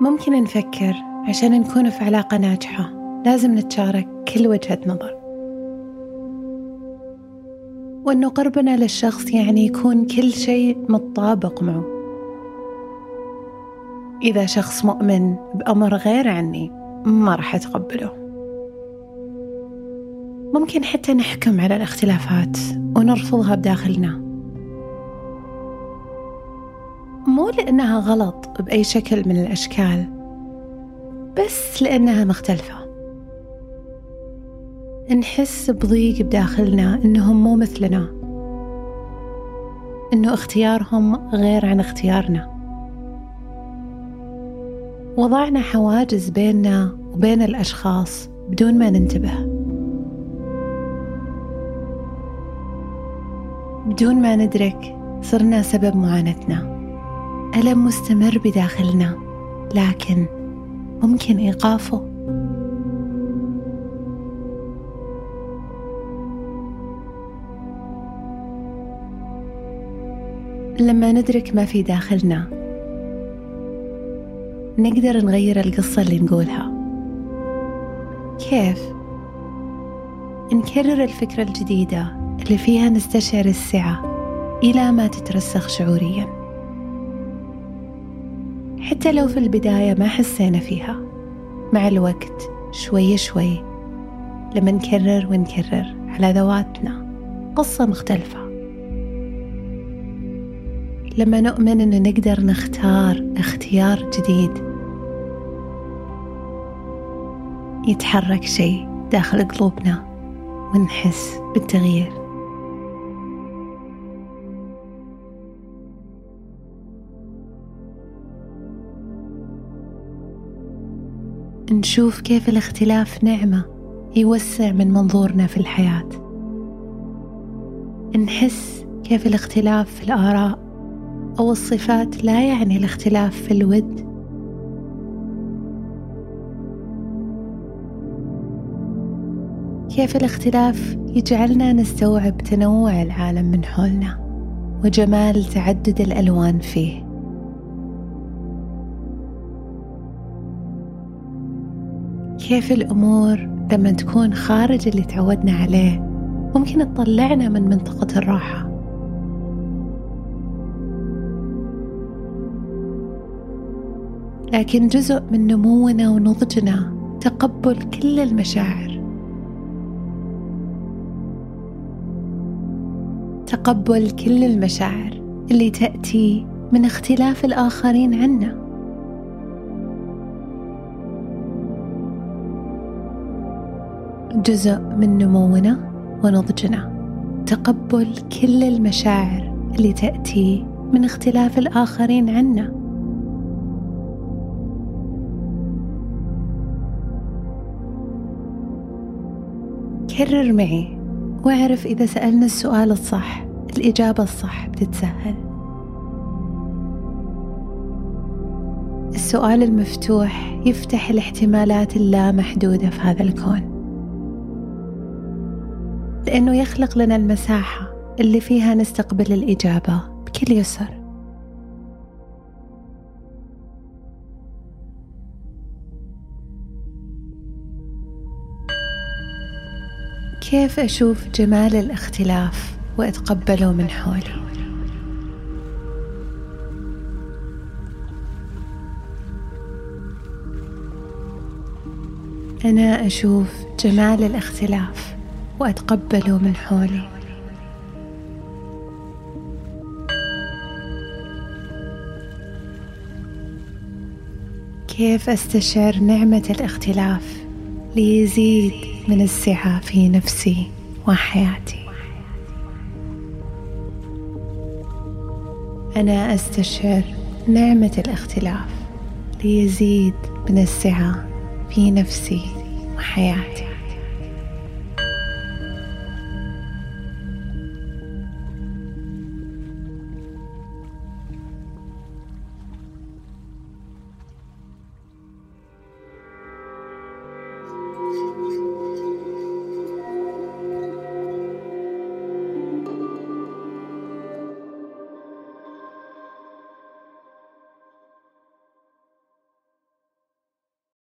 ممكن نفكر عشان نكون في علاقة ناجحة. لازم نتشارك كل وجهة نظر. وأنه قربنا للشخص يعني يكون كل شيء متطابق معه. إذا شخص مؤمن بأمر غير عني ما راح أتقبله. ممكن حتى نحكم على الاختلافات ونرفضها بداخلنا. مو لأنها غلط بأي شكل من الأشكال بس لأنها مختلفة. نحس بضيق بداخلنا إنهم مو مثلنا إنه اختيارهم غير عن اختيارنا. وضعنا حواجز بيننا وبين الأشخاص بدون ما ننتبه. بدون ما ندرك صرنا سبب معاناتنا. ألم مستمر بداخلنا لكن ممكن إيقافه. لما ندرك ما في داخلنا نقدر نغير القصة اللي نقولها. كيف؟ نكرر الفكرة الجديدة اللي فيها نستشعر السعة إلى ما تترسخ شعوريا. حتى لو في البداية ما حسينا فيها. مع الوقت شوي شوي لما نكرر ونكرر على ذواتنا قصة مختلفة. لما نؤمن أن نقدر نختار اختيار جديد يتحرك شيء داخل قلوبنا ونحس بالتغيير. نشوف كيف الاختلاف نعمة يوسع من منظورنا في الحياة. نحس كيف الاختلاف في الآراء أو الصفات لا يعني الاختلاف في الود. كيف الاختلاف يجعلنا نستوعب تنوع العالم من حولنا وجمال تعدد الألوان فيه. كيف الأمور لما تكون خارج اللي تعودنا عليه؟ ممكن تطلعنا من منطقة الراحة. لكن جزء من نمونا ونضجنا تقبل كل المشاعر. تقبل كل المشاعر اللي تأتي من اختلاف الآخرين عنا. جزء من نمونا ونضجنا. تقبل كل المشاعر اللي تأتي من اختلاف الآخرين عنا. كرر معي واعرف إذا سألنا السؤال الصح الإجابة الصح بتتسهل. السؤال المفتوح يفتح الاحتمالات اللامحدودة في هذا الكون. لأنه يخلق لنا المساحة اللي فيها نستقبل الإجابة بكل يسر. كيف أشوف جمال الاختلاف وأتقبله من حولي؟ أنا أشوف جمال الاختلاف وأتقبله من حولي. كيف أستشعر نعمة الاختلاف ليزيد من السعة في نفسي وحياتي؟ أنا أستشعر نعمة الاختلاف ليزيد من السعة في نفسي وحياتي.